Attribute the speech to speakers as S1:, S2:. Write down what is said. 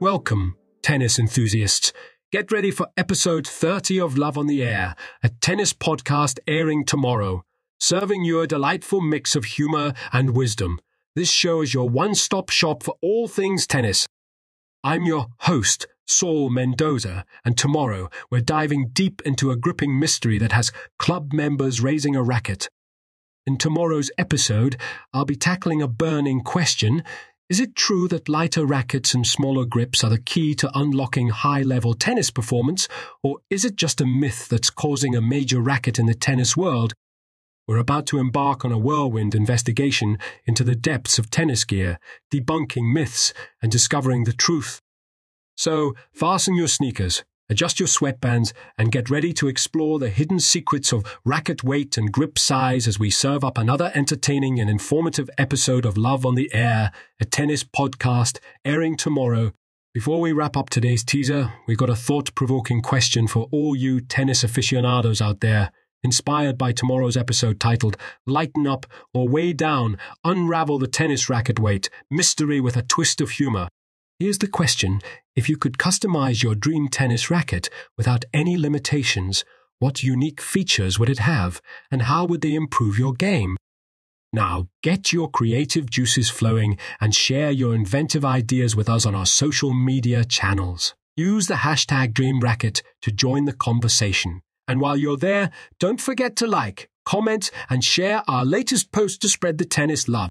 S1: Welcome, tennis enthusiasts. Get ready for episode 30 of Love on the Air, a tennis podcast airing tomorrow, serving you a delightful mix of humor and wisdom. This show is your one stop shop for all things tennis. I'm your host, Saul Mendoza, and tomorrow we're diving deep into a gripping mystery that has club members raising a racket. In tomorrow's episode, I'll be tackling a burning question is it true that lighter rackets and smaller grips are the key to unlocking high level tennis performance, or is it just a myth that's causing a major racket in the tennis world? We're about to embark on a whirlwind investigation into the depths of tennis gear, debunking myths and discovering the truth. So, fasten your sneakers, Adjust your sweatbands and get ready to explore the hidden secrets of racket weight and grip size as we serve up another entertaining and informative episode of Love on the Air, a tennis podcast airing tomorrow. Before we wrap up today's teaser, we've got a thought provoking question for all you tennis aficionados out there. Inspired by tomorrow's episode titled Lighten Up or Weigh Down, Unravel the Tennis Racket Weight Mystery with a Twist of Humor. Here's the question if you could customize your dream tennis racket without any limitations, what unique features would it have, and how would they improve your game? Now, get your creative juices flowing and share your inventive ideas with us on our social media channels. Use the hashtag DreamRacket to join the conversation. And while you're there, don't forget to like, comment, and share our latest post to spread the tennis love.